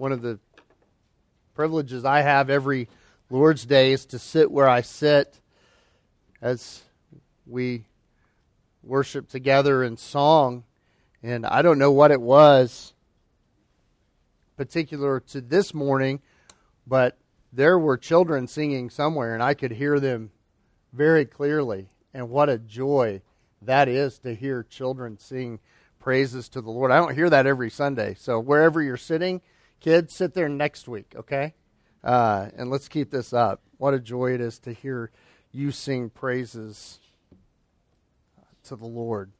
one of the privileges I have every Lord's Day is to sit where I sit as we worship together in song. And I don't know what it was particular to this morning, but there were children singing somewhere, and I could hear them very clearly. And what a joy that is to hear children sing praises to the Lord. I don't hear that every Sunday. So wherever you're sitting, Kids, sit there next week, okay? Uh, and let's keep this up. What a joy it is to hear you sing praises to the Lord.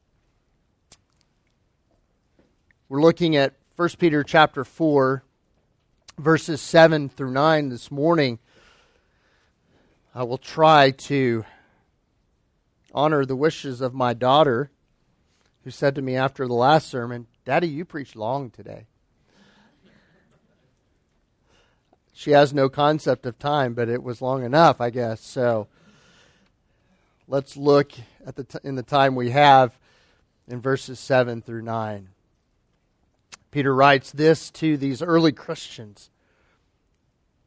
We're looking at 1 Peter chapter 4, verses 7 through 9 this morning. I will try to honor the wishes of my daughter, who said to me after the last sermon, Daddy, you preached long today. She has no concept of time, but it was long enough, I guess. So let's look at the t- in the time we have in verses 7 through 9. Peter writes this to these early Christians.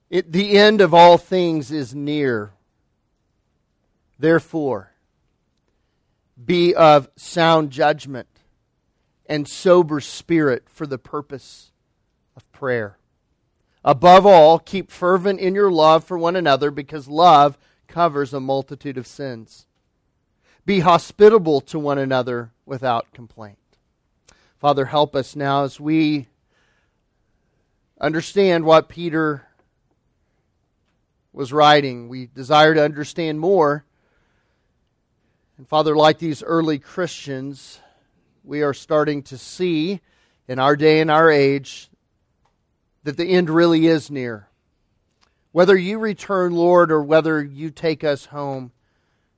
It, the end of all things is near. Therefore, be of sound judgment and sober spirit for the purpose of prayer. Above all, keep fervent in your love for one another because love covers a multitude of sins. Be hospitable to one another without complaint. Father, help us now as we understand what Peter was writing. We desire to understand more. And Father, like these early Christians, we are starting to see in our day and our age that the end really is near. Whether you return, Lord, or whether you take us home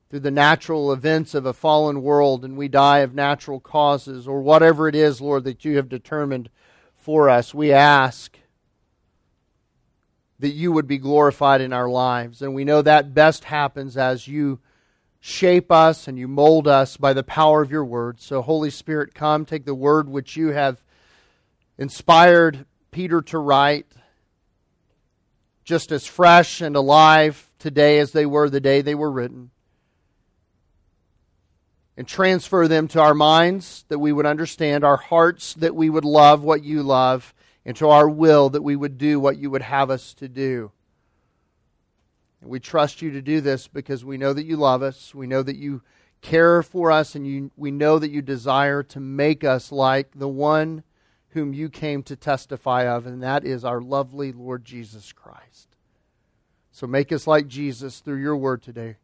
through the natural events of a fallen world and we die of natural causes, or whatever it is, Lord, that you have determined for us, we ask that you would be glorified in our lives. And we know that best happens as you shape us and you mold us by the power of your word. So, Holy Spirit, come, take the word which you have inspired Peter to write, just as fresh and alive today as they were the day they were written, and transfer them to our minds that we would understand, our hearts that we would love what you love, and to our will that we would do what you would have us to do. And we trust you to do this because we know that you love us, we know that you care for us, and you, we know that you desire to make us like the one whom you came to testify of, and that is our lovely Lord Jesus Christ. So make us like Jesus through your word today.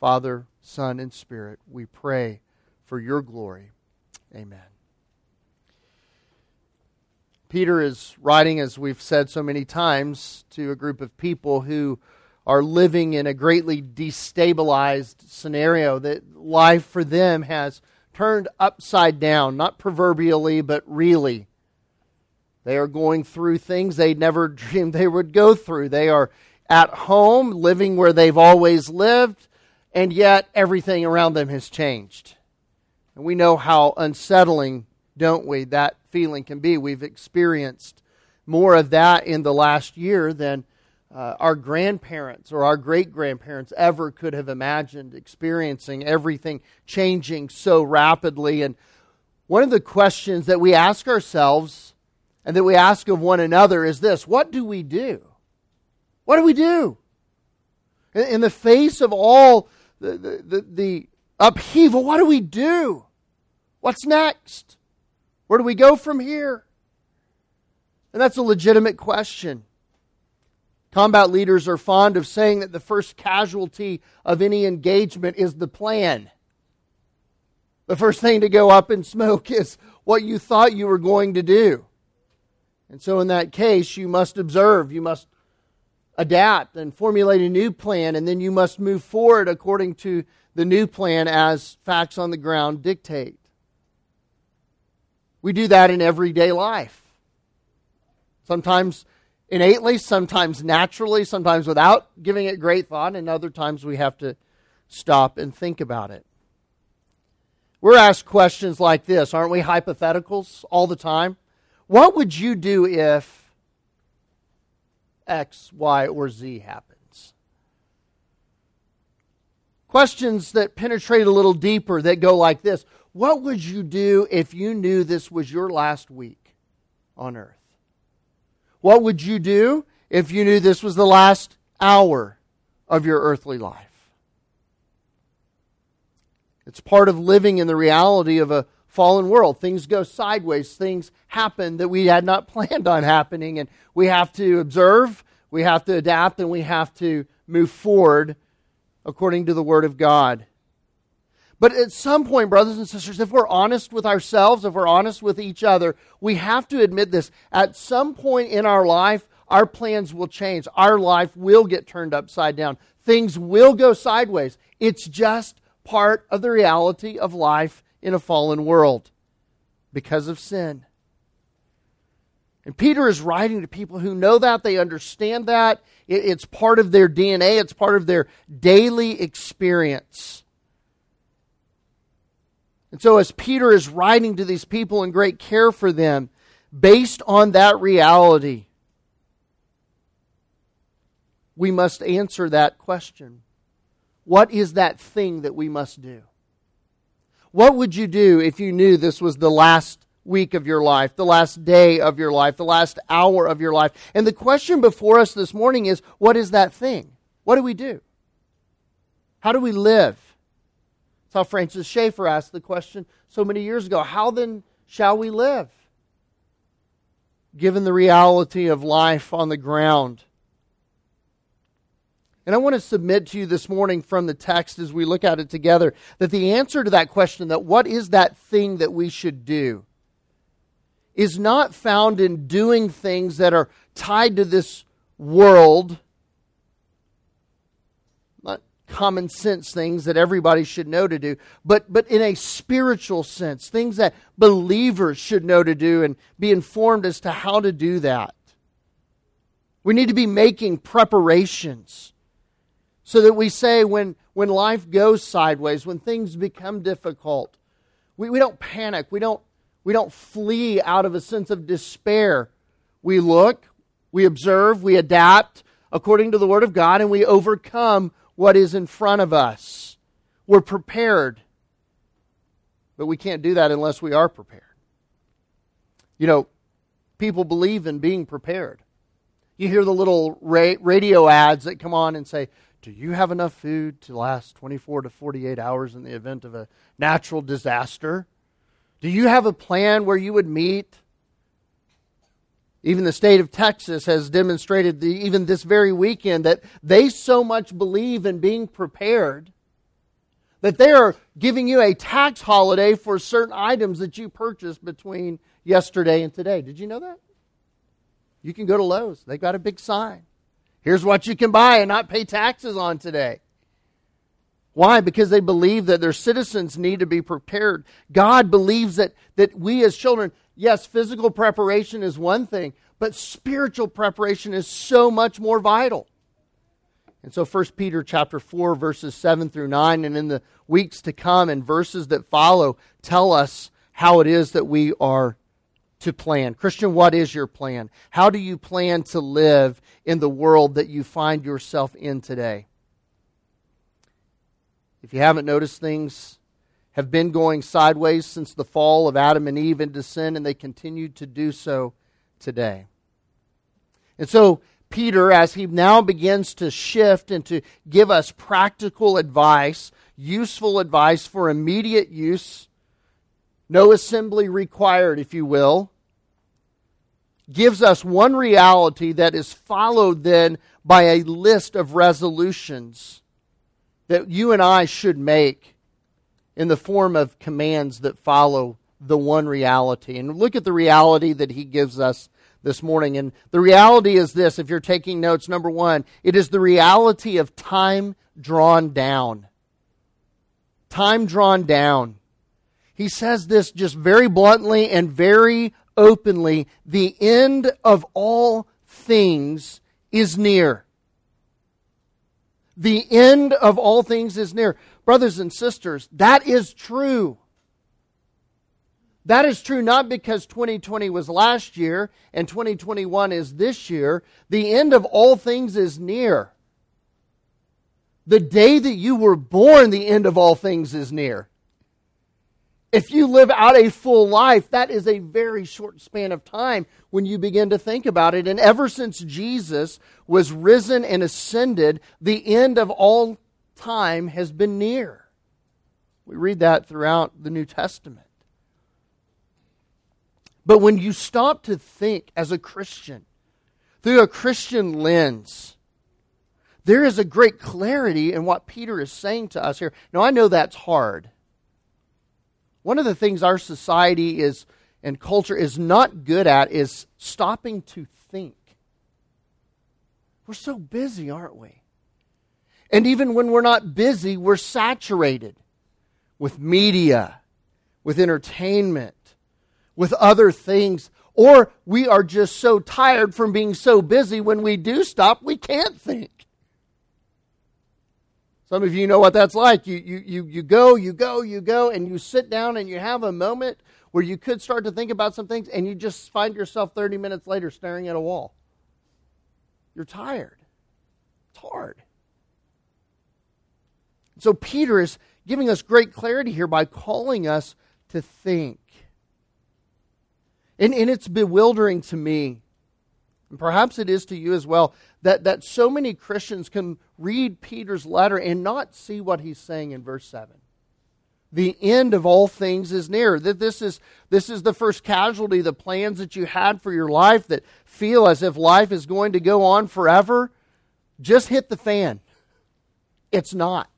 Father, Son, and Spirit, we pray for your glory. Amen. Peter is writing, as we've said so many times, to a group of people who are living in a greatly destabilized scenario, that life for them has turned upside down, not proverbially, but really. They are going through things they never dreamed they would go through. They are at home, living where they've always lived, and yet everything around them has changed. And we know how unsettling, don't we, that feeling can be. We've experienced more of that in the last year than uh, our grandparents or our great grandparents ever could have imagined experiencing everything changing so rapidly. And one of the questions that we ask ourselves and that we ask of one another is this What do we do? What do we do? In the face of all the, the, the, the upheaval, what do we do? What's next? Where do we go from here? And that's a legitimate question. Combat leaders are fond of saying that the first casualty of any engagement is the plan. The first thing to go up in smoke is what you thought you were going to do. And so, in that case, you must observe, you must adapt and formulate a new plan, and then you must move forward according to the new plan as facts on the ground dictate. We do that in everyday life. Sometimes innately, sometimes naturally, sometimes without giving it great thought, and other times we have to stop and think about it. We're asked questions like this, aren't we? Hypotheticals all the time. What would you do if X, Y, or Z happens. Questions that penetrate a little deeper that go like this What would you do if you knew this was your last week on earth? What would you do if you knew this was the last hour of your earthly life? It's part of living in the reality of a fallen world. Things go sideways, things happen that we had not planned on happening, and we have to observe, we have to adapt, and we have to move forward according to the Word of God. But at some point, brothers and sisters, if we're honest with ourselves, if we're honest with each other, we have to admit this. At some point in our life, our plans will change. Our life will get turned upside down. Things will go sideways. It's just part of the reality of life in a fallen world because of sin. And Peter is writing to people who know that, they understand that. It's part of their DNA, it's part of their daily experience. And so, as Peter is writing to these people in great care for them, based on that reality, we must answer that question What is that thing that we must do? What would you do if you knew this was the last week of your life, the last day of your life, the last hour of your life? And the question before us this morning is what is that thing? What do we do? How do we live? That's how Francis Schaeffer asked the question so many years ago. How then shall we live? Given the reality of life on the ground and I want to submit to you this morning from the text as we look at it together that the answer to that question, that what is that thing that we should do, is not found in doing things that are tied to this world, not common sense things that everybody should know to do, but, but in a spiritual sense, things that believers should know to do and be informed as to how to do that. We need to be making preparations so that we say when, when life goes sideways, when things become difficult, we, we don't panic. We don't, we don't flee out of a sense of despair. We look, we observe, we adapt according to the Word of God, and we overcome what is in front of us. We're prepared. But we can't do that unless we are prepared. You know, people believe in being prepared. You hear the little radio ads that come on and say, do you have enough food to last 24 to 48 hours in the event of a natural disaster? Do you have a plan where you would meet? Even the state of Texas has demonstrated, the, even this very weekend, that they so much believe in being prepared that they are giving you a tax holiday for certain items that you purchased between yesterday and today. Did you know that? You can go to Lowe's, they've got a big sign. Here's what you can buy and not pay taxes on today. Why? Because they believe that their citizens need to be prepared. God believes that, that we as children, yes, physical preparation is one thing, but spiritual preparation is so much more vital. And so 1 Peter chapter 4 verses 7 through 9 and in the weeks to come and verses that follow tell us how it is that we are to plan. Christian, what is your plan? How do you plan to live in the world that you find yourself in today? If you haven't noticed, things have been going sideways since the fall of Adam and Eve into sin, and they continue to do so today. And so, Peter, as he now begins to shift and to give us practical advice, useful advice for immediate use, no assembly required, if you will, gives us one reality that is followed then by a list of resolutions that you and I should make in the form of commands that follow the one reality. And look at the reality that he gives us this morning. And the reality is this if you're taking notes, number one, it is the reality of time drawn down. Time drawn down. He says this just very bluntly and very openly the end of all things is near. The end of all things is near. Brothers and sisters, that is true. That is true not because 2020 was last year and 2021 is this year. The end of all things is near. The day that you were born, the end of all things is near. If you live out a full life, that is a very short span of time when you begin to think about it. And ever since Jesus was risen and ascended, the end of all time has been near. We read that throughout the New Testament. But when you stop to think as a Christian, through a Christian lens, there is a great clarity in what Peter is saying to us here. Now, I know that's hard. One of the things our society is and culture is not good at is stopping to think. We're so busy, aren't we? And even when we're not busy, we're saturated with media, with entertainment, with other things. Or we are just so tired from being so busy when we do stop, we can't think. Some of you know what that's like. You, you, you, you go, you go, you go, and you sit down and you have a moment where you could start to think about some things, and you just find yourself 30 minutes later staring at a wall. You're tired. It's hard. So Peter is giving us great clarity here by calling us to think. And, and it's bewildering to me, and perhaps it is to you as well, that, that so many Christians can read Peter's letter and not see what he's saying in verse 7. The end of all things is near. That this is this is the first casualty, the plans that you had for your life that feel as if life is going to go on forever, just hit the fan. It's not.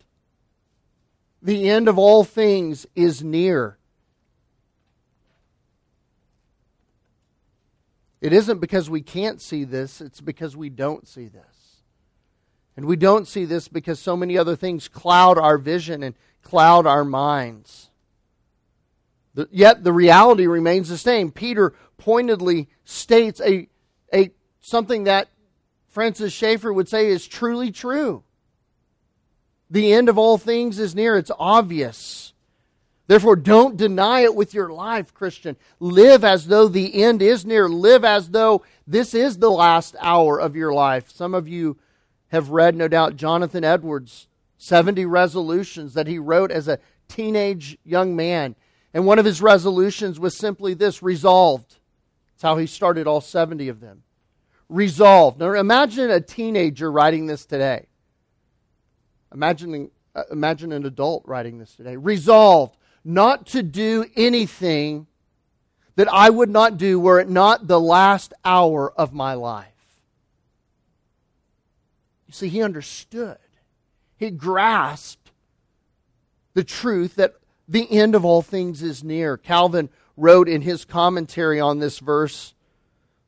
The end of all things is near. It isn't because we can't see this, it's because we don't see this. And we don't see this because so many other things cloud our vision and cloud our minds. yet the reality remains the same. Peter pointedly states a, a, something that Francis Schaeffer would say is truly true. The end of all things is near, it's obvious. Therefore, don't deny it with your life, Christian. Live as though the end is near. Live as though this is the last hour of your life. Some of you have read, no doubt, Jonathan Edwards' 70 resolutions that he wrote as a teenage young man. And one of his resolutions was simply this resolved. That's how he started all 70 of them. Resolved. Now imagine a teenager writing this today. Imagine, imagine an adult writing this today. Resolved not to do anything that I would not do were it not the last hour of my life. You see, he understood, he grasped the truth that the end of all things is near. Calvin wrote in his commentary on this verse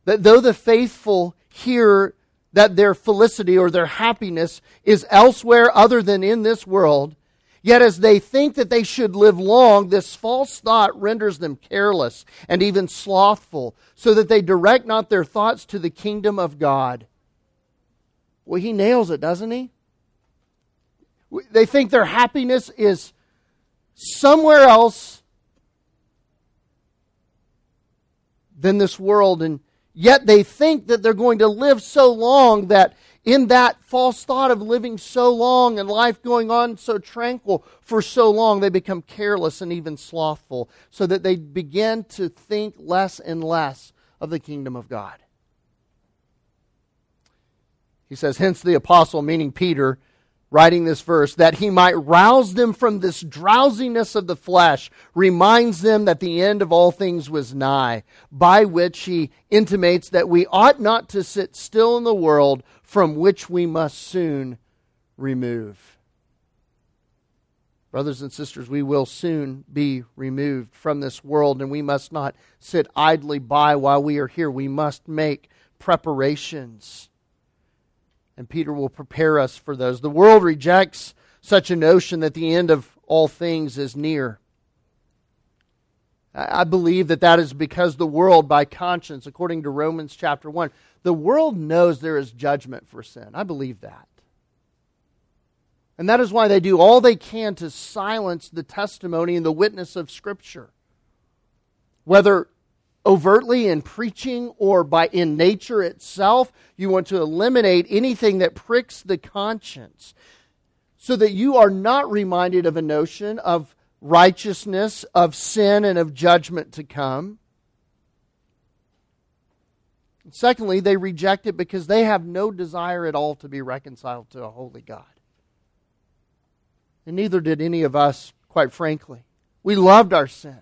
that though the faithful hear that their felicity or their happiness is elsewhere other than in this world, Yet, as they think that they should live long, this false thought renders them careless and even slothful, so that they direct not their thoughts to the kingdom of God. Well, he nails it, doesn't he? They think their happiness is somewhere else than this world, and yet they think that they're going to live so long that in that false thought of living so long and life going on so tranquil for so long, they become careless and even slothful, so that they begin to think less and less of the kingdom of God. He says, hence the apostle, meaning Peter, writing this verse, that he might rouse them from this drowsiness of the flesh, reminds them that the end of all things was nigh, by which he intimates that we ought not to sit still in the world from which we must soon remove. Brothers and sisters, we will soon be removed from this world, and we must not sit idly by while we are here. We must make preparations. And Peter will prepare us for those. The world rejects such a notion that the end of all things is near. I believe that that is because the world, by conscience, according to Romans chapter 1, the world knows there is judgment for sin. I believe that. And that is why they do all they can to silence the testimony and the witness of Scripture. Whether overtly in preaching or by in nature itself, you want to eliminate anything that pricks the conscience so that you are not reminded of a notion of righteousness, of sin, and of judgment to come. Secondly, they reject it because they have no desire at all to be reconciled to a holy God. And neither did any of us, quite frankly. We loved our sin.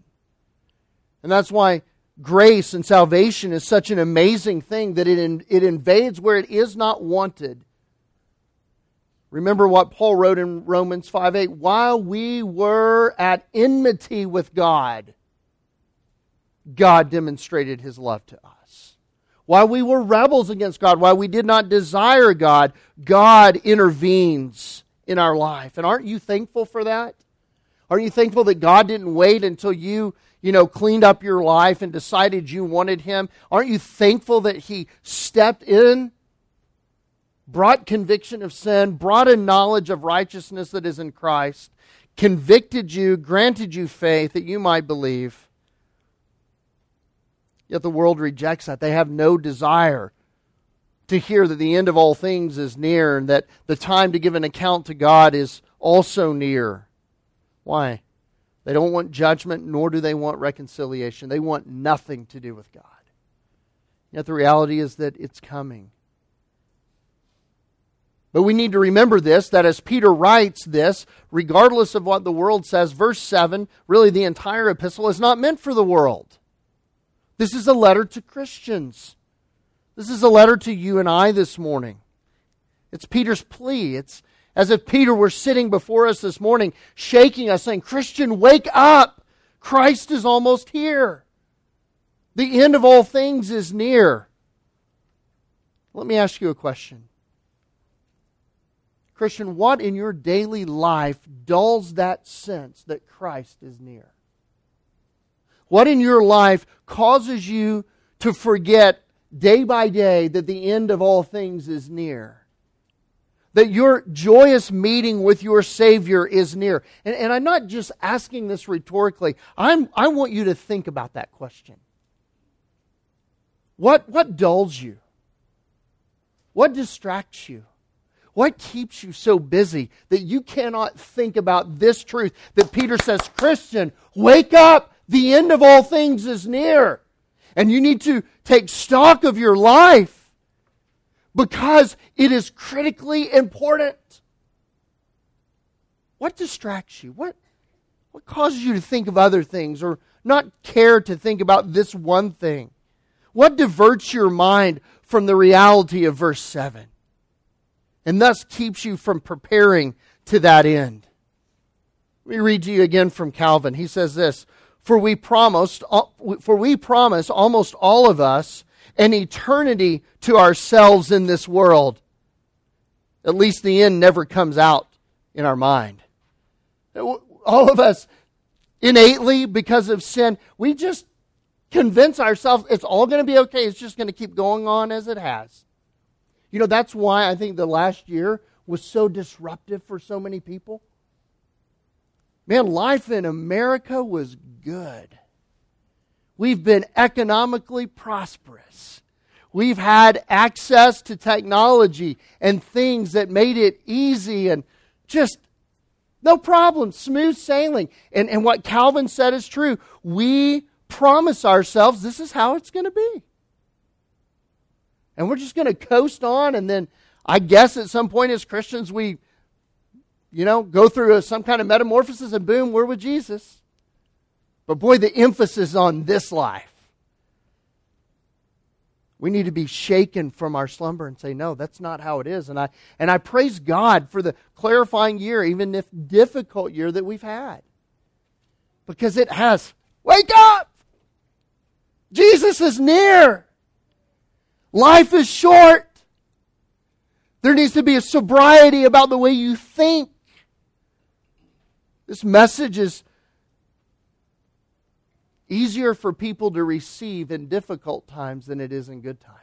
And that's why grace and salvation is such an amazing thing that it, in, it invades where it is not wanted. Remember what Paul wrote in Romans 5 8 while we were at enmity with God, God demonstrated his love to us. While we were rebels against God, while we did not desire God, God intervenes in our life. And aren't you thankful for that? Aren't you thankful that God didn't wait until you, you know, cleaned up your life and decided you wanted Him? Aren't you thankful that He stepped in, brought conviction of sin, brought a knowledge of righteousness that is in Christ, convicted you, granted you faith that you might believe? Yet the world rejects that. They have no desire to hear that the end of all things is near and that the time to give an account to God is also near. Why? They don't want judgment, nor do they want reconciliation. They want nothing to do with God. Yet the reality is that it's coming. But we need to remember this that as Peter writes this, regardless of what the world says, verse 7, really the entire epistle, is not meant for the world. This is a letter to Christians. This is a letter to you and I this morning. It's Peter's plea. It's as if Peter were sitting before us this morning, shaking us, saying, Christian, wake up! Christ is almost here. The end of all things is near. Let me ask you a question. Christian, what in your daily life dulls that sense that Christ is near? What in your life causes you to forget day by day that the end of all things is near. That your joyous meeting with your Savior is near. And, and I'm not just asking this rhetorically, I'm, I want you to think about that question. What, what dulls you? What distracts you? What keeps you so busy that you cannot think about this truth that Peter says, Christian, wake up! The end of all things is near. And you need to take stock of your life because it is critically important. What distracts you? What, what causes you to think of other things or not care to think about this one thing? What diverts your mind from the reality of verse 7 and thus keeps you from preparing to that end? Let me read to you again from Calvin. He says this for we promised, uh, for we promise almost all of us an eternity to ourselves in this world. At least the end never comes out in our mind. All of us innately, because of sin, we just convince ourselves it's all going to be okay. It's just going to keep going on as it has. You know, that's why I think the last year was so disruptive for so many people. Man, life in America was good. We've been economically prosperous. We've had access to technology and things that made it easy and just no problem, smooth sailing. And, and what Calvin said is true. We promise ourselves this is how it's going to be. And we're just going to coast on, and then I guess at some point as Christians, we you know, go through a, some kind of metamorphosis and boom, we're with Jesus. But boy, the emphasis on this life. We need to be shaken from our slumber and say, no, that's not how it is. And I, and I praise God for the clarifying year, even if difficult year that we've had. Because it has. Wake up! Jesus is near. Life is short. There needs to be a sobriety about the way you think. This message is easier for people to receive in difficult times than it is in good times.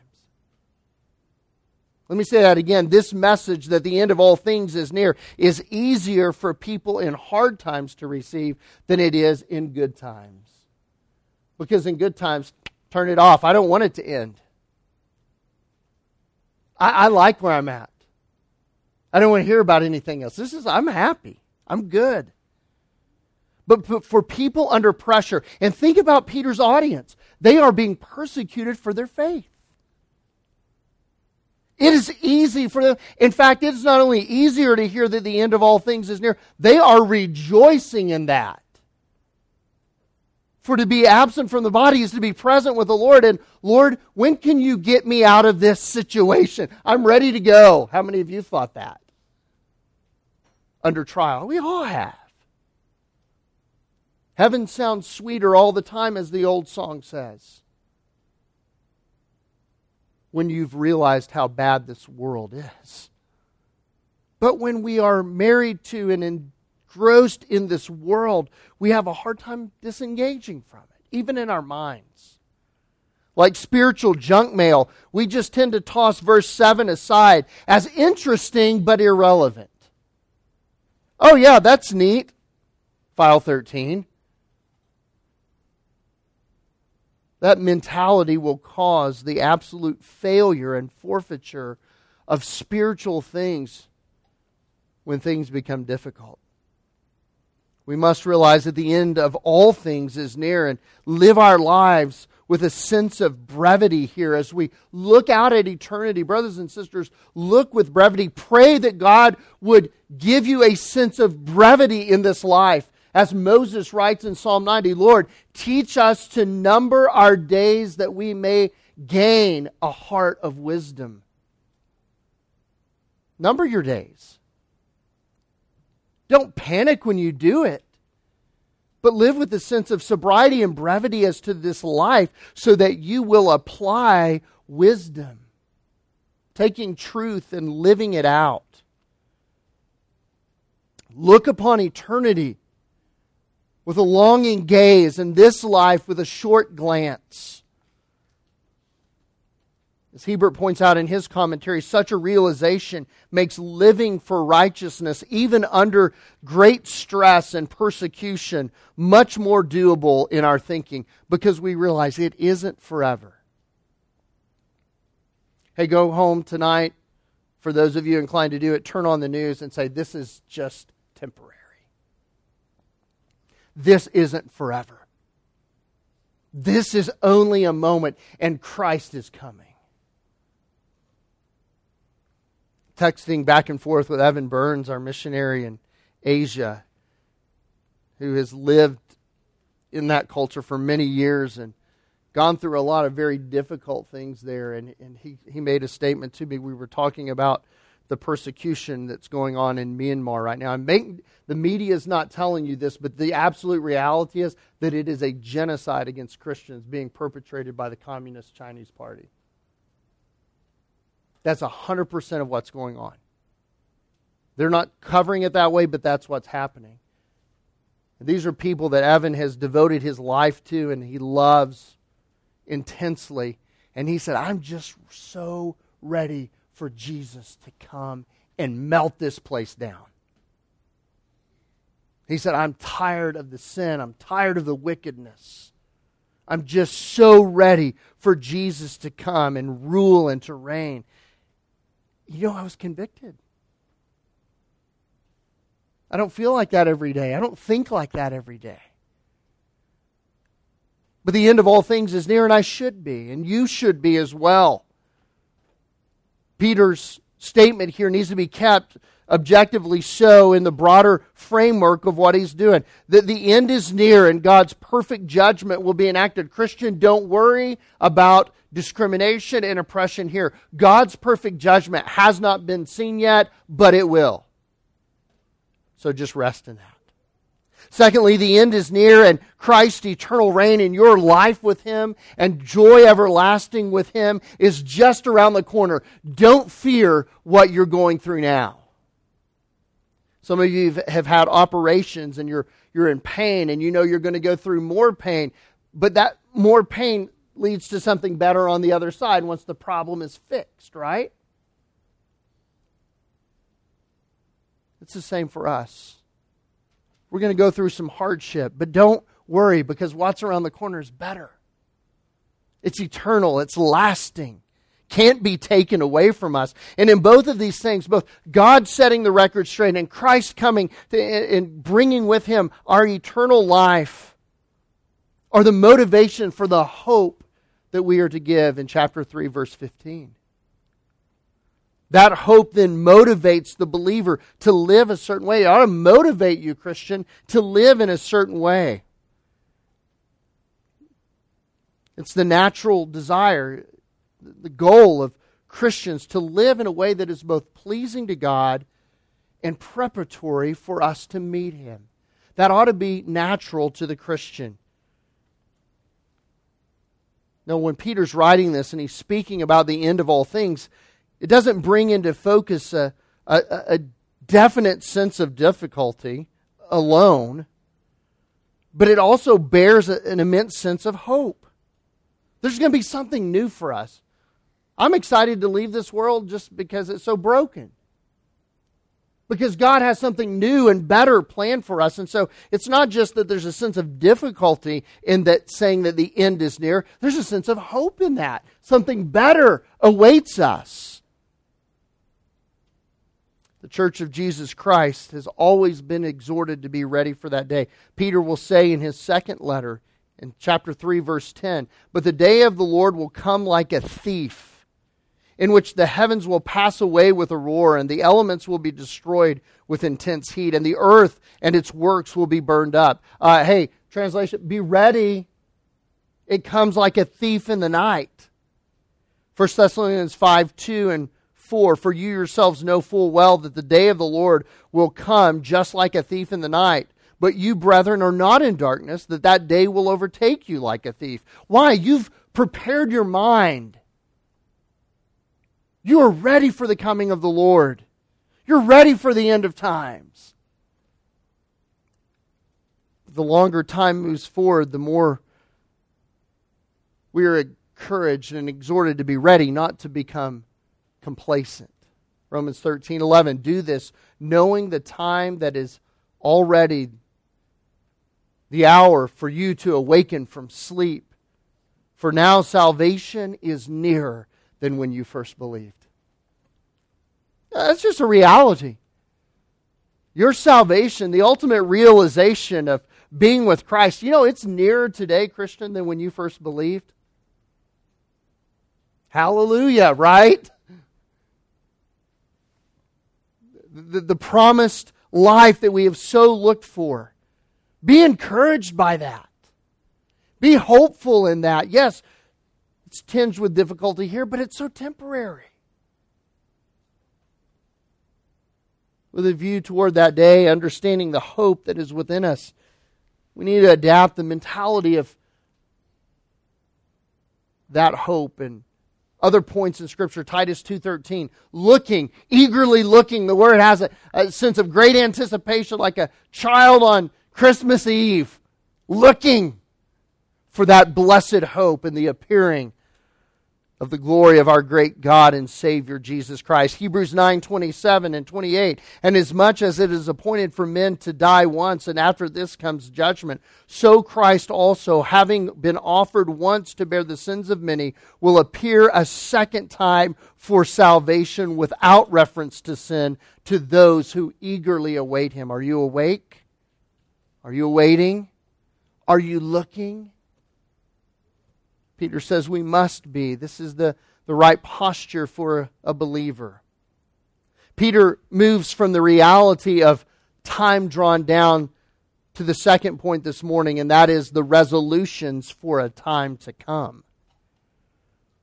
Let me say that again. This message that the end of all things is near is easier for people in hard times to receive than it is in good times. Because in good times, turn it off. I don't want it to end. I, I like where I'm at. I don't want to hear about anything else. This is, I'm happy. I'm good. But for people under pressure, and think about Peter's audience, they are being persecuted for their faith. It is easy for them. In fact, it's not only easier to hear that the end of all things is near, they are rejoicing in that. For to be absent from the body is to be present with the Lord. And Lord, when can you get me out of this situation? I'm ready to go. How many of you thought that? Under trial. We all have. Heaven sounds sweeter all the time, as the old song says. When you've realized how bad this world is. But when we are married to and engrossed in this world, we have a hard time disengaging from it, even in our minds. Like spiritual junk mail, we just tend to toss verse 7 aside as interesting but irrelevant. Oh, yeah, that's neat. File 13. That mentality will cause the absolute failure and forfeiture of spiritual things when things become difficult. We must realize that the end of all things is near and live our lives with a sense of brevity here as we look out at eternity. Brothers and sisters, look with brevity. Pray that God would give you a sense of brevity in this life. As Moses writes in Psalm 90, Lord, teach us to number our days that we may gain a heart of wisdom. Number your days. Don't panic when you do it. But live with a sense of sobriety and brevity as to this life so that you will apply wisdom, taking truth and living it out. Look upon eternity with a longing gaze and this life with a short glance. As Hiebert points out in his commentary, such a realization makes living for righteousness, even under great stress and persecution, much more doable in our thinking because we realize it isn't forever. Hey, go home tonight. For those of you inclined to do it, turn on the news and say, This is just temporary. This isn't forever. This is only a moment, and Christ is coming. texting back and forth with Evan Burns, our missionary in Asia, who has lived in that culture for many years and gone through a lot of very difficult things there. And, and he, he made a statement to me. We were talking about the persecution that's going on in Myanmar right now. I'm making, the media is not telling you this, but the absolute reality is that it is a genocide against Christians being perpetrated by the Communist Chinese Party. That's 100% of what's going on. They're not covering it that way, but that's what's happening. These are people that Evan has devoted his life to and he loves intensely. And he said, I'm just so ready for Jesus to come and melt this place down. He said, I'm tired of the sin. I'm tired of the wickedness. I'm just so ready for Jesus to come and rule and to reign. You know, I was convicted. I don't feel like that every day. I don't think like that every day. But the end of all things is near, and I should be, and you should be as well. Peter's statement here needs to be kept objectively so in the broader framework of what he's doing. That the end is near and God's perfect judgment will be enacted. Christian, don't worry about discrimination and oppression here. God's perfect judgment has not been seen yet, but it will. So just rest in that. Secondly, the end is near and Christ's eternal reign in your life with Him and joy everlasting with Him is just around the corner. Don't fear what you're going through now. Some of you have had operations and you're, you're in pain and you know you're going to go through more pain, but that more pain leads to something better on the other side once the problem is fixed, right? It's the same for us. We're going to go through some hardship, but don't worry because what's around the corner is better. It's eternal, it's lasting, can't be taken away from us. And in both of these things, both God setting the record straight and Christ coming to, and bringing with him our eternal life, are the motivation for the hope that we are to give in chapter 3, verse 15. That hope then motivates the believer to live a certain way. It ought to motivate you, Christian, to live in a certain way. It's the natural desire, the goal of Christians to live in a way that is both pleasing to God and preparatory for us to meet Him. That ought to be natural to the Christian. Now, when Peter's writing this and he's speaking about the end of all things, it doesn't bring into focus a, a, a definite sense of difficulty alone, but it also bears an immense sense of hope. There's going to be something new for us. I'm excited to leave this world just because it's so broken. Because God has something new and better planned for us. And so it's not just that there's a sense of difficulty in that saying that the end is near, there's a sense of hope in that. Something better awaits us. The church of Jesus Christ has always been exhorted to be ready for that day. Peter will say in his second letter, in chapter 3, verse 10, But the day of the Lord will come like a thief, in which the heavens will pass away with a roar, and the elements will be destroyed with intense heat, and the earth and its works will be burned up. Uh, hey, translation, be ready. It comes like a thief in the night. 1 Thessalonians 5 2 and 4 For you yourselves know full well that the day of the Lord will come just like a thief in the night. But you, brethren, are not in darkness, that that day will overtake you like a thief. Why? You've prepared your mind. You are ready for the coming of the Lord. You're ready for the end of times. The longer time moves forward, the more we are encouraged and exhorted to be ready, not to become complacent. Romans 13 11. Do this knowing the time that is already the hour for you to awaken from sleep. For now salvation is nearer than when you first believed. That's just a reality. Your salvation, the ultimate realization of being with Christ, you know, it's nearer today, Christian, than when you first believed. Hallelujah, right? The, the promised life that we have so looked for. Be encouraged by that. Be hopeful in that. Yes, it's tinged with difficulty here, but it's so temporary. With a view toward that day, understanding the hope that is within us, we need to adapt the mentality of that hope and other points in scripture. Titus 2.13 looking eagerly looking. The word has a, a, sense of great anticipation like a child on christmas eve looking for that blessed hope and the appearing of the glory of our great God and Savior Jesus Christ. Hebrews 9 27 and 28. And as much as it is appointed for men to die once, and after this comes judgment, so Christ also, having been offered once to bear the sins of many, will appear a second time for salvation without reference to sin to those who eagerly await him. Are you awake? Are you awaiting? Are you looking? Peter says we must be. This is the, the right posture for a believer. Peter moves from the reality of time drawn down to the second point this morning, and that is the resolutions for a time to come.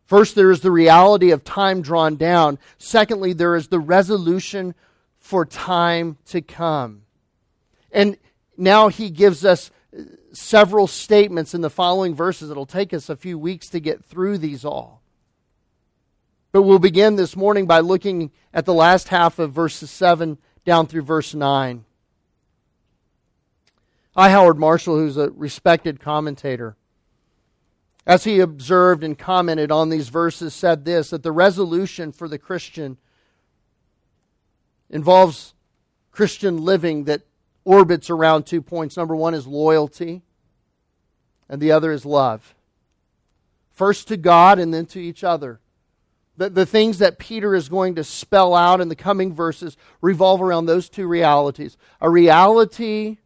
First, there is the reality of time drawn down. Secondly, there is the resolution for time to come. And now he gives us several statements in the following verses. It'll take us a few weeks to get through these all. But we'll begin this morning by looking at the last half of verses 7 down through verse 9. I. Howard Marshall, who's a respected commentator, as he observed and commented on these verses, said this that the resolution for the Christian involves Christian living that orbits around two points. Number one is loyalty. and the other is love. First to God and then to each other. The, the things that Peter is going to spell out in the coming verses revolve around those two realities a reality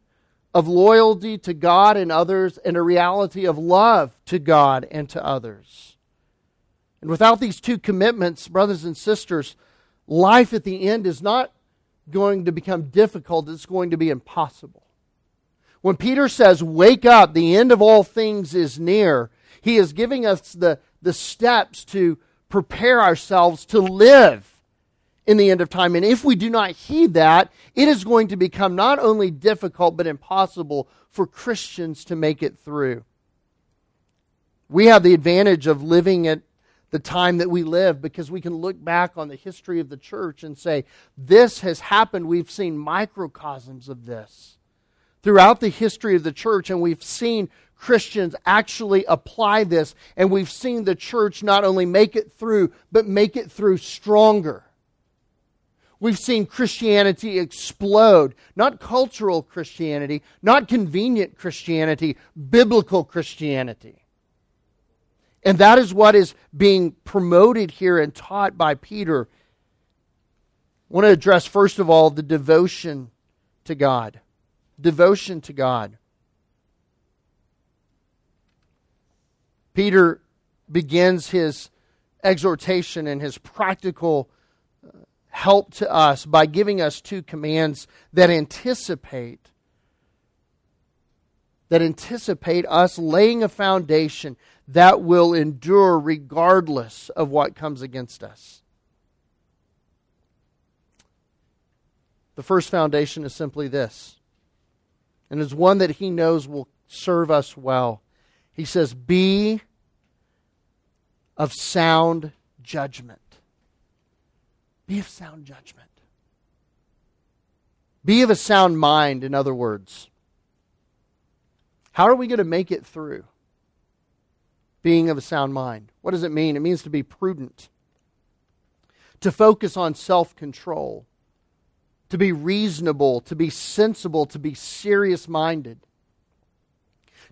of loyalty to God and others, and a reality of love to God and to others. And without these two commitments, brothers and sisters, life at the end is not going to become difficult, it's going to be impossible. When Peter says, Wake up, the end of all things is near, he is giving us the, the steps to prepare ourselves to live in the end of time. And if we do not heed that, it is going to become not only difficult, but impossible for Christians to make it through. We have the advantage of living at the time that we live because we can look back on the history of the church and say, this has happened. We've seen microcosms of this throughout the history of the church, and we've seen Christians actually apply this, and we've seen the church not only make it through, but make it through stronger. We've seen Christianity explode. Not cultural Christianity, not convenient Christianity, biblical Christianity. And that is what is being promoted here and taught by Peter. I want to address, first of all, the devotion to God. Devotion to God. Peter begins his exhortation and his practical uh, help to us by giving us two commands that anticipate that anticipate us laying a foundation that will endure regardless of what comes against us. The first foundation is simply this, and is one that he knows will serve us well. He says, Be of sound judgment. Be of sound judgment. Be of a sound mind, in other words. How are we going to make it through? Being of a sound mind. What does it mean? It means to be prudent, to focus on self control, to be reasonable, to be sensible, to be serious minded,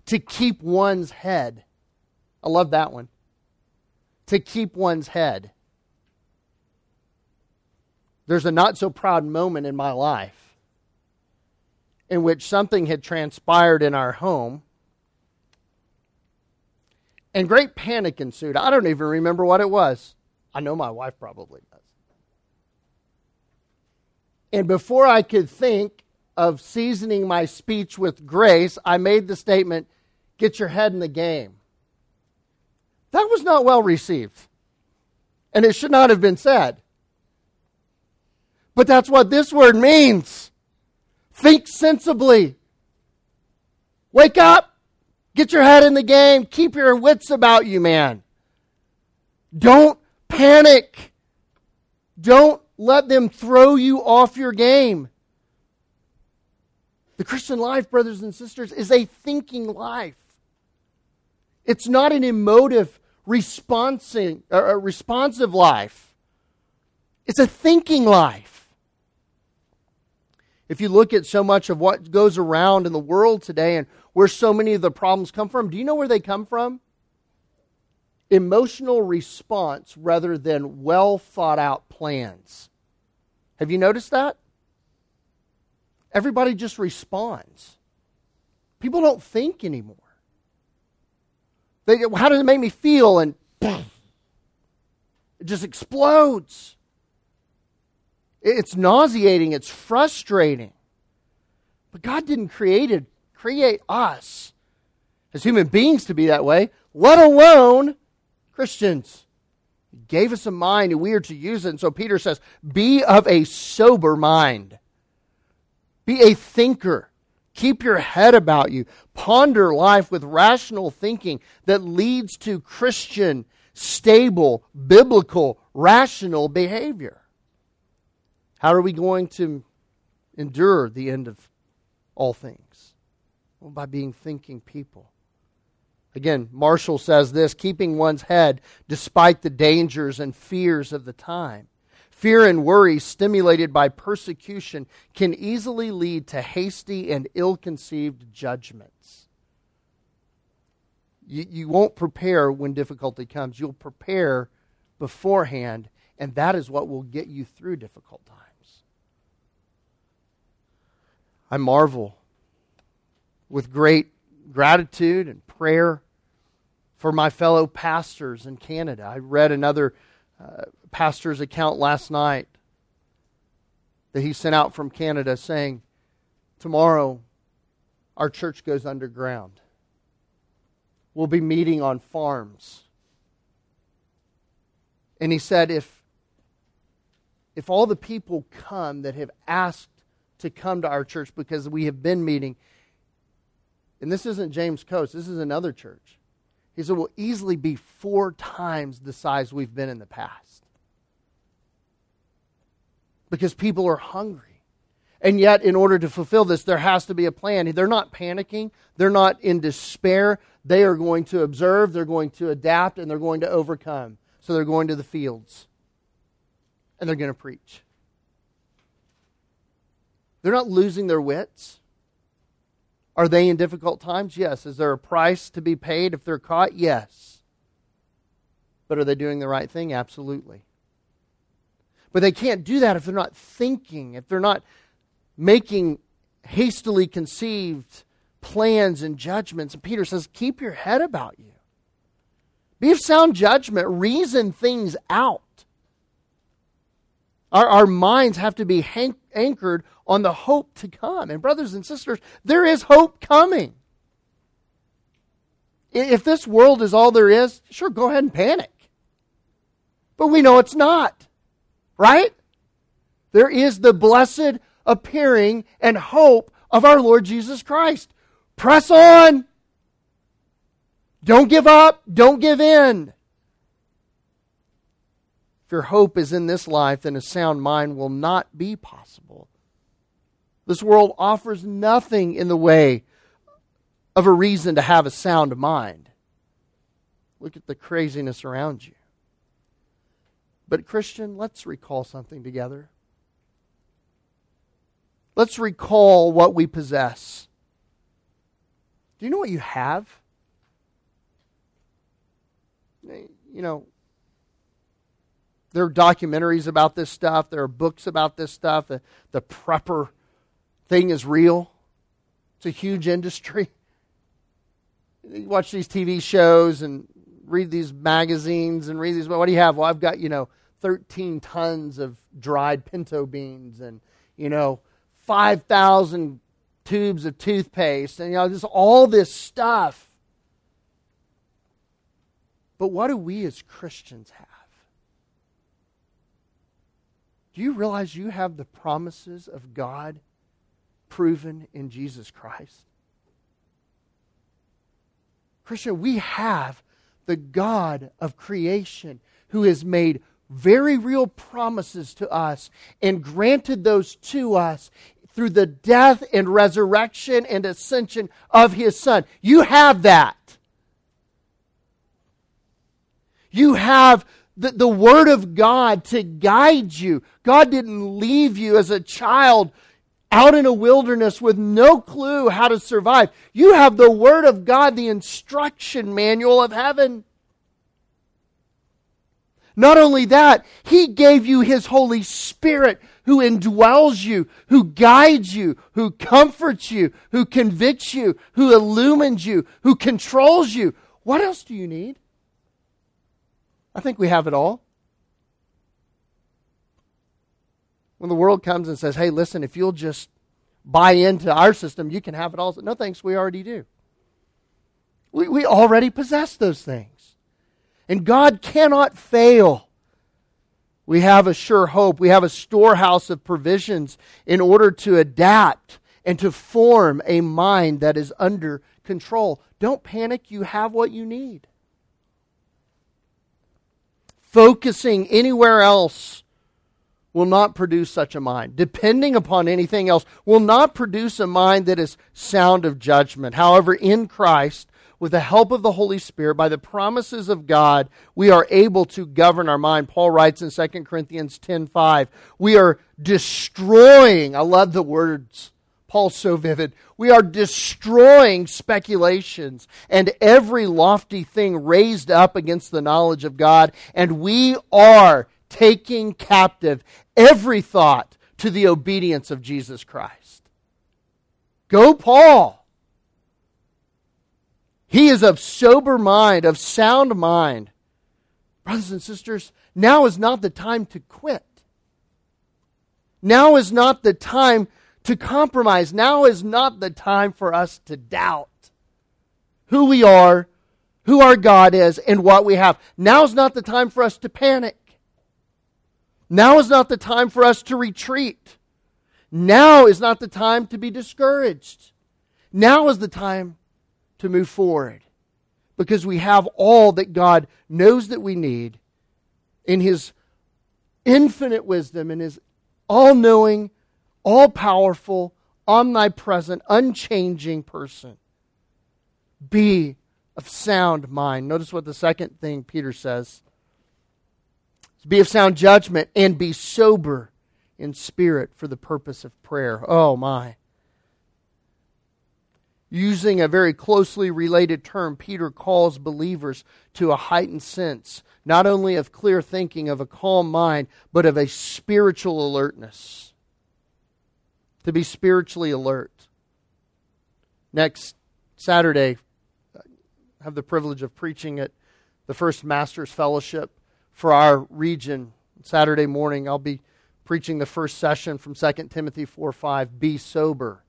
to keep one's head. I love that one. To keep one's head there's a not so proud moment in my life in which something had transpired in our home and great panic ensued. I don't even remember what it was. I know my wife probably does. And before I could think of seasoning my speech with grace, I made the statement get your head in the game. That was not well received. And it should not have been said. But that's what this word means. Think sensibly. Wake up. Get your head in the game. Keep your wits about you, man. Don't panic. Don't let them throw you off your game. The Christian life, brothers and sisters, is a thinking life. It's not an emotive, responsive, uh, responsive life. It's a thinking life. If you look at so much of what goes around in the world today and where so many of the problems come from, do you know where they come from? Emotional response rather than well thought out plans. Have you noticed that? Everybody just responds. People don't think anymore. They, how does it make me feel? And boom, it just explodes. It's nauseating, it's frustrating. But God didn't create it, create us as human beings to be that way, let alone Christians. He gave us a mind and we are to use it. And so Peter says, be of a sober mind. Be a thinker. Keep your head about you. Ponder life with rational thinking that leads to Christian, stable, biblical, rational behavior. How are we going to endure the end of all things? Well, by being thinking people. Again, Marshall says this keeping one's head despite the dangers and fears of the time. Fear and worry stimulated by persecution can easily lead to hasty and ill conceived judgments. You, you won't prepare when difficulty comes. You'll prepare beforehand, and that is what will get you through difficult times. I marvel with great gratitude and prayer for my fellow pastors in Canada. I read another uh, pastor's account last night that he sent out from Canada saying, Tomorrow, our church goes underground. We'll be meeting on farms. And he said, if, if all the people come that have asked to come to our church because we have been meeting, and this isn't James Coates, this is another church. He said, we'll easily be four times the size we've been in the past. Because people are hungry. And yet, in order to fulfill this, there has to be a plan. They're not panicking, they're not in despair. They are going to observe, they're going to adapt, and they're going to overcome. So they're going to the fields and they're going to preach. They're not losing their wits. Are they in difficult times? Yes. Is there a price to be paid if they're caught? Yes. But are they doing the right thing? Absolutely. But they can't do that if they're not thinking, if they're not making hastily conceived plans and judgments. And Peter says, keep your head about you. Be of sound judgment, reason things out. Our, our minds have to be hank, anchored on the hope to come. And, brothers and sisters, there is hope coming. If this world is all there is, sure, go ahead and panic. But we know it's not, right? There is the blessed appearing and hope of our Lord Jesus Christ. Press on. Don't give up. Don't give in your hope is in this life, then a sound mind will not be possible. This world offers nothing in the way of a reason to have a sound mind. Look at the craziness around you. But, Christian, let's recall something together. Let's recall what we possess. Do you know what you have? You know, there are documentaries about this stuff. There are books about this stuff. The, the prepper thing is real. It's a huge industry. You watch these TV shows and read these magazines and read these. Well, what do you have? Well, I've got, you know, 13 tons of dried pinto beans and, you know, 5,000 tubes of toothpaste and, you know, just all this stuff. But what do we as Christians have? Do you realize you have the promises of God proven in Jesus Christ? Christian, we have the God of creation who has made very real promises to us and granted those to us through the death and resurrection and ascension of his Son. You have that. You have the, the Word of God to guide you. God didn't leave you as a child out in a wilderness with no clue how to survive. You have the Word of God, the instruction manual of heaven. Not only that, He gave you His Holy Spirit who indwells you, who guides you, who comforts you, who convicts you, who illumines you, who controls you. What else do you need? I think we have it all. When the world comes and says, hey, listen, if you'll just buy into our system, you can have it all. No thanks, we already do. We, we already possess those things. And God cannot fail. We have a sure hope. We have a storehouse of provisions in order to adapt and to form a mind that is under control. Don't panic. You have what you need focusing anywhere else will not produce such a mind. Depending upon anything else will not produce a mind that is sound of judgment. However, in Christ, with the help of the Holy Spirit, by the promises of God, we are able to govern our mind. Paul writes in 2 Corinthians 10:5, we are destroying, I love the words Paul's so vivid. We are destroying speculations and every lofty thing raised up against the knowledge of God, and we are taking captive every thought to the obedience of Jesus Christ. Go, Paul. He is of sober mind, of sound mind. Brothers and sisters, now is not the time to quit. Now is not the time to compromise. Now is not the time for us to doubt who we are, who our God is, and what we have. Now is not the time for us to panic. Now is not the time for us to retreat. Now is not the time to be discouraged. Now is the time to move forward because we have all that God knows that we need in His infinite wisdom and His all knowing, all powerful, omnipresent, unchanging person. Be of sound mind. Notice what the second thing Peter says be of sound judgment and be sober in spirit for the purpose of prayer. Oh, my. Using a very closely related term, Peter calls believers to a heightened sense, not only of clear thinking, of a calm mind, but of a spiritual alertness. To be spiritually alert. Next Saturday, I have the privilege of preaching at the First Masters Fellowship for our region. Saturday morning, I'll be preaching the first session from 2 Timothy 4 5. Be sober.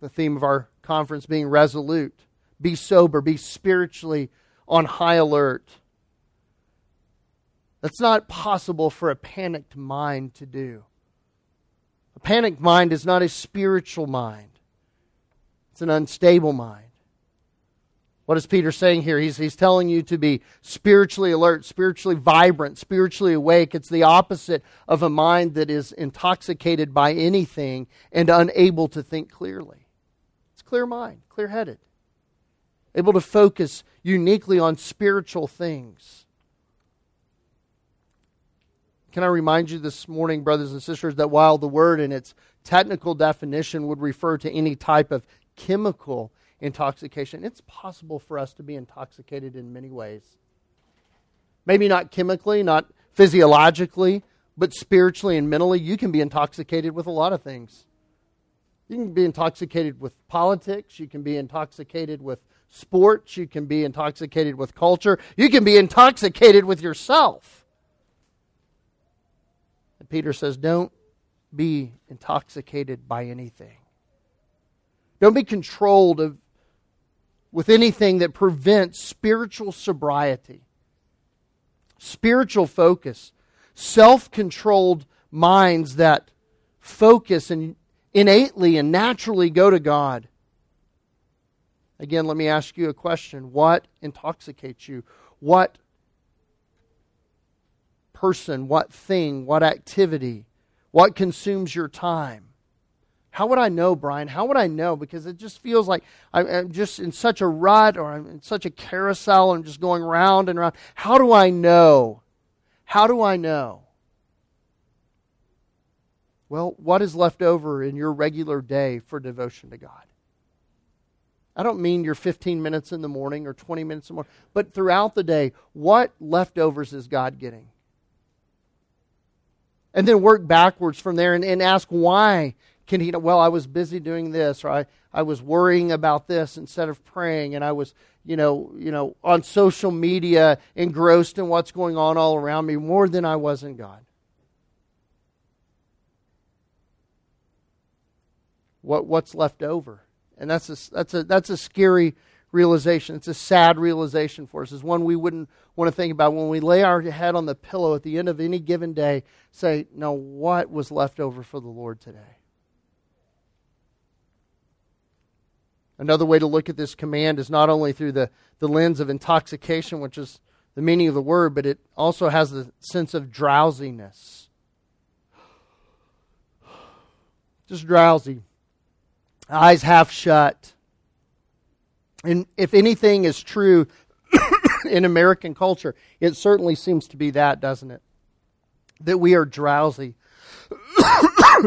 The theme of our conference being resolute. Be sober. Be spiritually on high alert. That's not possible for a panicked mind to do. A panicked mind is not a spiritual mind, it's an unstable mind. What is Peter saying here? He's, he's telling you to be spiritually alert, spiritually vibrant, spiritually awake. It's the opposite of a mind that is intoxicated by anything and unable to think clearly. It's clear mind, clear headed, able to focus uniquely on spiritual things. Can I remind you this morning, brothers and sisters, that while the word in its technical definition would refer to any type of chemical intoxication. It's possible for us to be intoxicated in many ways. Maybe not chemically, not physiologically, but spiritually and mentally, you can be intoxicated with a lot of things. You can be intoxicated with politics, you can be intoxicated with sports, you can be intoxicated with culture, you can be intoxicated with yourself. Peter says, Don't be intoxicated by anything. Don't be controlled of with anything that prevents spiritual sobriety, spiritual focus, self controlled minds that focus and innately and naturally go to God. Again, let me ask you a question. What intoxicates you? What person, what thing, what activity, what consumes your time? How would I know, Brian? How would I know? Because it just feels like I'm just in such a rut or I'm in such a carousel and I'm just going round and round. How do I know? How do I know? Well, what is left over in your regular day for devotion to God? I don't mean your 15 minutes in the morning or 20 minutes in the morning, but throughout the day, what leftovers is God getting? And then work backwards from there and, and ask why can he, well, I was busy doing this, or I, I was worrying about this instead of praying, and I was, you know, you know, on social media engrossed in what's going on all around me more than I was in God. What, what's left over? And that's a, that's a, that's a scary realization. It's a sad realization for us. It's one we wouldn't want to think about when we lay our head on the pillow at the end of any given day. Say, no, what was left over for the Lord today? Another way to look at this command is not only through the, the lens of intoxication, which is the meaning of the word, but it also has the sense of drowsiness. Just drowsy. Eyes half shut. And if anything is true in American culture, it certainly seems to be that, doesn't it? That we are drowsy.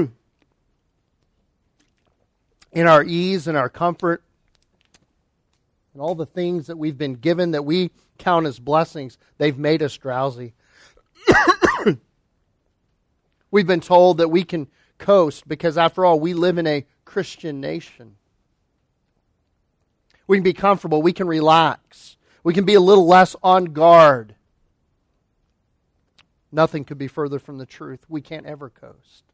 in our ease and our comfort and all the things that we've been given that we count as blessings, they've made us drowsy. we've been told that we can coast because, after all, we live in a Christian nation. We can be comfortable. We can relax. We can be a little less on guard. Nothing could be further from the truth. We can't ever coast.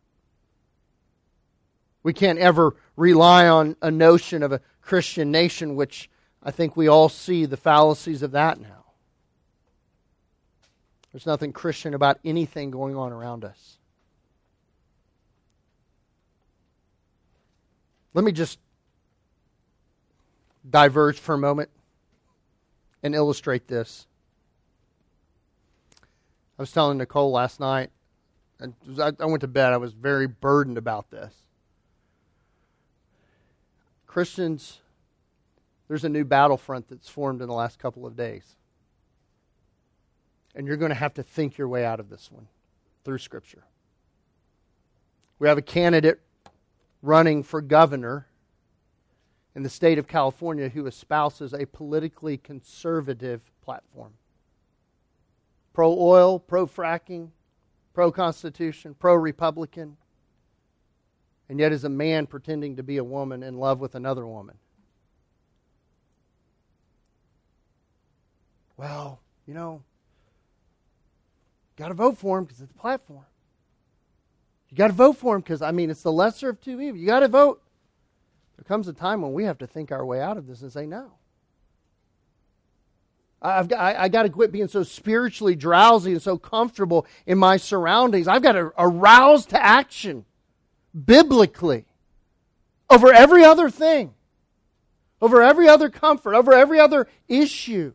We can't ever rely on a notion of a Christian nation, which I think we all see the fallacies of that now. There's nothing Christian about anything going on around us. Let me just diverge for a moment and illustrate this. I was telling Nicole last night, I went to bed, I was very burdened about this. Christians, there's a new battlefront that's formed in the last couple of days. And you're going to have to think your way out of this one through Scripture. We have a candidate running for governor in the state of California who espouses a politically conservative platform pro oil, pro fracking, pro Constitution, pro Republican, and yet is a man pretending to be a woman in love with another woman. Well, you know, got to vote for him because it's a platform. You got to vote for him because, I mean, it's the lesser of two evils. You got to vote. There comes a time when we have to think our way out of this and say no. I've got, I, I got to quit being so spiritually drowsy and so comfortable in my surroundings. I've got to arouse to action biblically over every other thing, over every other comfort, over every other issue.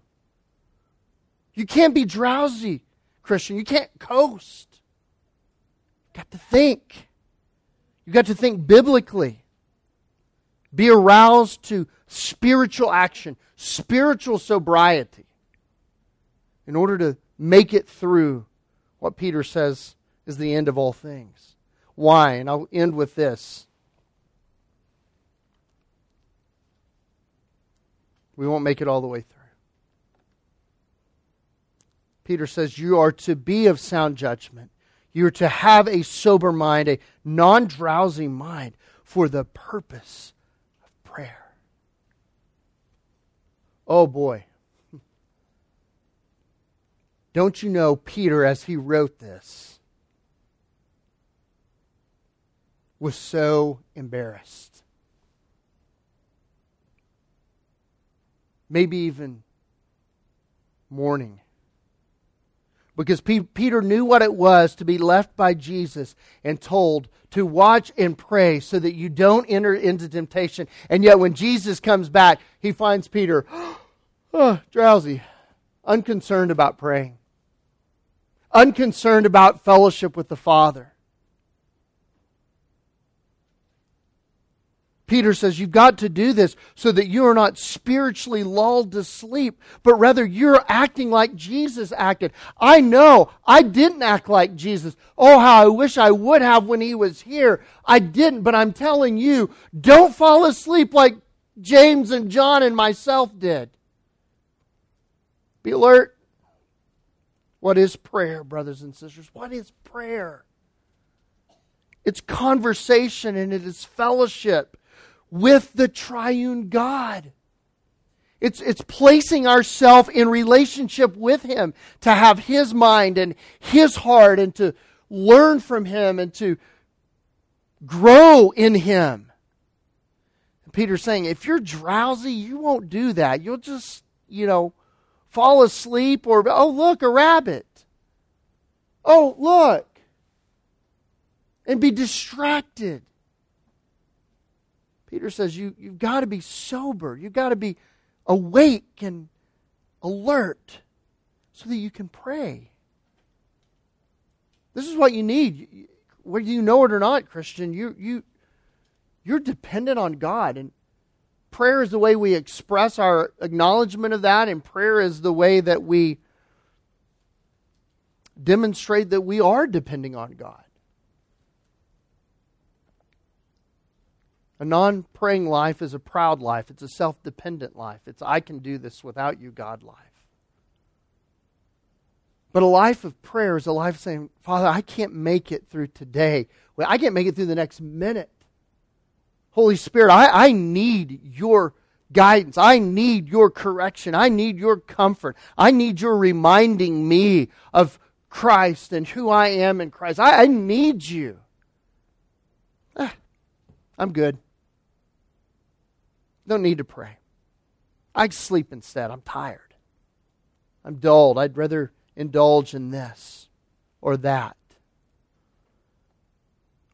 You can't be drowsy, Christian. You can't coast. You've got to think. You've got to think biblically. Be aroused to spiritual action, spiritual sobriety in order to make it through what Peter says is the end of all things. Why? And I'll end with this. We won't make it all the way through. Peter says, You are to be of sound judgment. You are to have a sober mind, a non drowsy mind, for the purpose prayer. Oh boy. Don't you know, Peter, as he wrote this, was so embarrassed? Maybe even mourning. Because P- Peter knew what it was to be left by Jesus and told to watch and pray so that you don't enter into temptation. And yet, when Jesus comes back, he finds Peter oh, drowsy, unconcerned about praying unconcerned about fellowship with the Father. Peter says you've got to do this so that you are not spiritually lulled to sleep, but rather you're acting like Jesus acted. I know I didn't act like Jesus. Oh, how I wish I would have when he was here. I didn't, but I'm telling you, don't fall asleep like James and John and myself did. Be alert. What is prayer, brothers and sisters? What is prayer? It's conversation and it is fellowship with the triune God. It's, it's placing ourselves in relationship with Him to have His mind and His heart and to learn from Him and to grow in Him. Peter's saying, if you're drowsy, you won't do that. You'll just, you know, fall asleep or, oh, look, a rabbit. Oh, look. And be distracted. Peter says you, you've got to be sober. You've got to be awake and alert so that you can pray. This is what you need. Whether you know it or not, Christian, you, you, you're dependent on God. And prayer is the way we express our acknowledgement of that, and prayer is the way that we demonstrate that we are depending on God. A non praying life is a proud life. It's a self dependent life. It's, I can do this without you, God life. But a life of prayer is a life saying, Father, I can't make it through today. I can't make it through the next minute. Holy Spirit, I, I need your guidance. I need your correction. I need your comfort. I need your reminding me of Christ and who I am in Christ. I, I need you. Ah, I'm good. Don't need to pray. I sleep instead. I'm tired. I'm dulled. I'd rather indulge in this or that.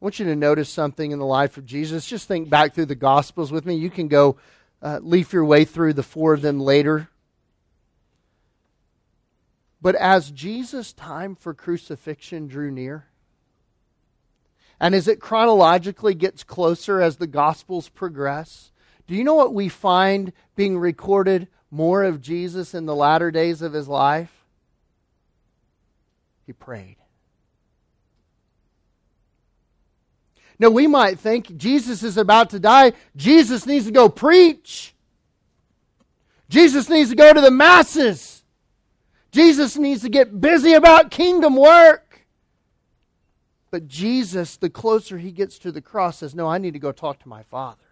I want you to notice something in the life of Jesus. Just think back through the Gospels with me. You can go uh, leaf your way through the four of them later. But as Jesus' time for crucifixion drew near, and as it chronologically gets closer as the Gospels progress, do you know what we find being recorded more of Jesus in the latter days of his life? He prayed. Now, we might think Jesus is about to die. Jesus needs to go preach. Jesus needs to go to the masses. Jesus needs to get busy about kingdom work. But Jesus, the closer he gets to the cross, says, No, I need to go talk to my Father.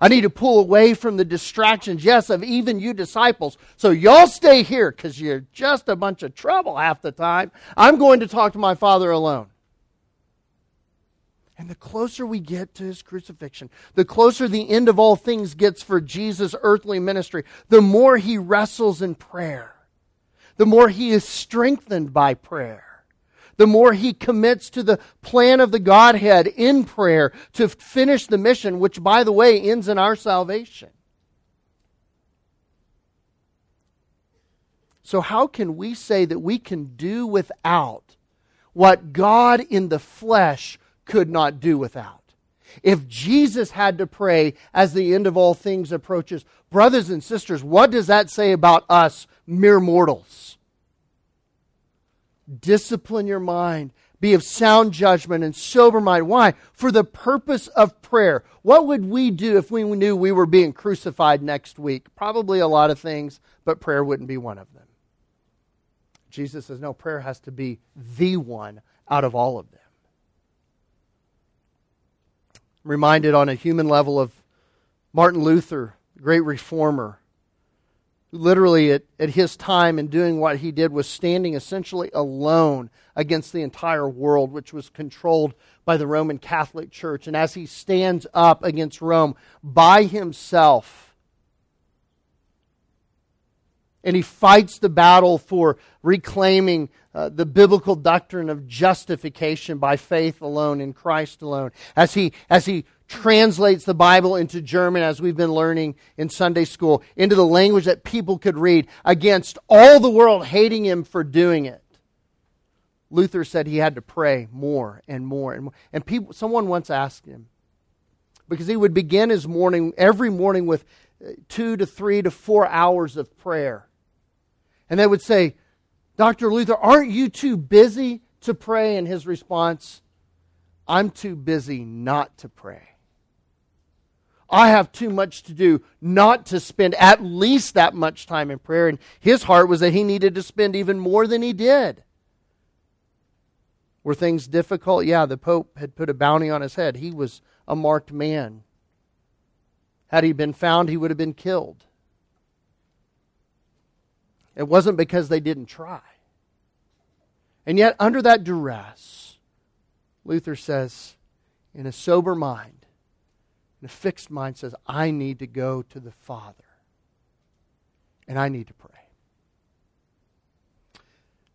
I need to pull away from the distractions, yes, of even you disciples. So y'all stay here because you're just a bunch of trouble half the time. I'm going to talk to my Father alone. And the closer we get to his crucifixion, the closer the end of all things gets for Jesus' earthly ministry, the more he wrestles in prayer, the more he is strengthened by prayer the more he commits to the plan of the Godhead in prayer to finish the mission, which, by the way, ends in our salvation. So, how can we say that we can do without what God in the flesh could not do without? If Jesus had to pray as the end of all things approaches, brothers and sisters, what does that say about us, mere mortals? Discipline your mind. Be of sound judgment and sober mind. Why? For the purpose of prayer. What would we do if we knew we were being crucified next week? Probably a lot of things, but prayer wouldn't be one of them. Jesus says, no, prayer has to be the one out of all of them. I'm reminded on a human level of Martin Luther, great reformer literally at, at his time and doing what he did was standing essentially alone against the entire world, which was controlled by the Roman Catholic Church. And as he stands up against Rome by himself, and he fights the battle for reclaiming uh, the biblical doctrine of justification by faith alone in Christ alone. As he, as he translates the Bible into German, as we've been learning in Sunday school, into the language that people could read, against all the world hating him for doing it. Luther said he had to pray more and more and more. And people, someone once asked him, because he would begin his morning, every morning, with uh, two to three to four hours of prayer. And they would say, Dr. Luther, aren't you too busy to pray? And his response, I'm too busy not to pray. I have too much to do not to spend at least that much time in prayer. And his heart was that he needed to spend even more than he did. Were things difficult? Yeah, the Pope had put a bounty on his head. He was a marked man. Had he been found, he would have been killed. It wasn't because they didn't try. And yet, under that duress, Luther says, in a sober mind, and a fixed mind says, I need to go to the Father. And I need to pray.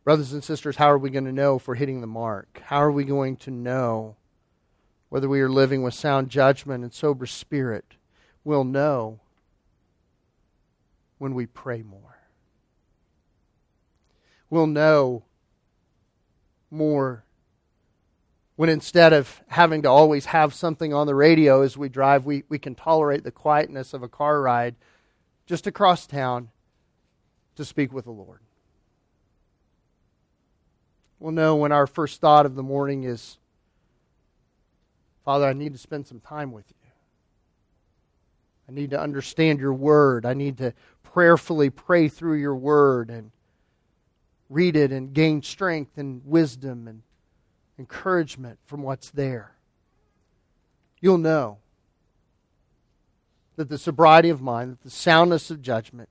Brothers and sisters, how are we going to know if we're hitting the mark? How are we going to know whether we are living with sound judgment and sober spirit? We'll know when we pray more. We'll know more when instead of having to always have something on the radio as we drive, we, we can tolerate the quietness of a car ride just across town to speak with the Lord. We'll know when our first thought of the morning is Father, I need to spend some time with you. I need to understand your word. I need to prayerfully pray through your word and read it and gain strength and wisdom and encouragement from what's there. You'll know that the sobriety of mind, that the soundness of judgment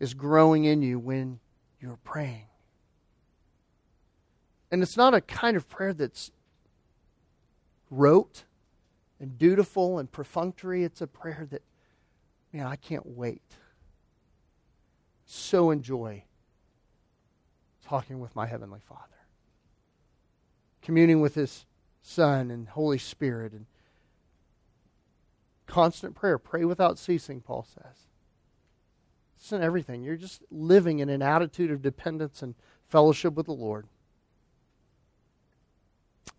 is growing in you when you're praying. And it's not a kind of prayer that's rote and dutiful and perfunctory. It's a prayer that, man, I can't wait. So enjoy talking with my Heavenly Father, communing with His Son and Holy Spirit, and constant prayer. Pray without ceasing, Paul says. It's in everything. You're just living in an attitude of dependence and fellowship with the Lord.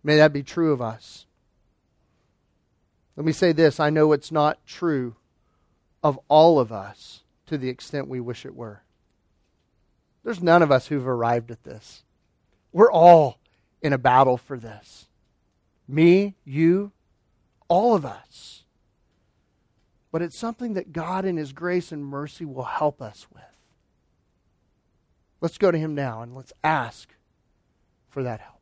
May that be true of us. Let me say this I know it's not true of all of us to the extent we wish it were. There's none of us who've arrived at this. We're all in a battle for this. Me, you, all of us. But it's something that God, in His grace and mercy, will help us with. Let's go to Him now and let's ask for that help.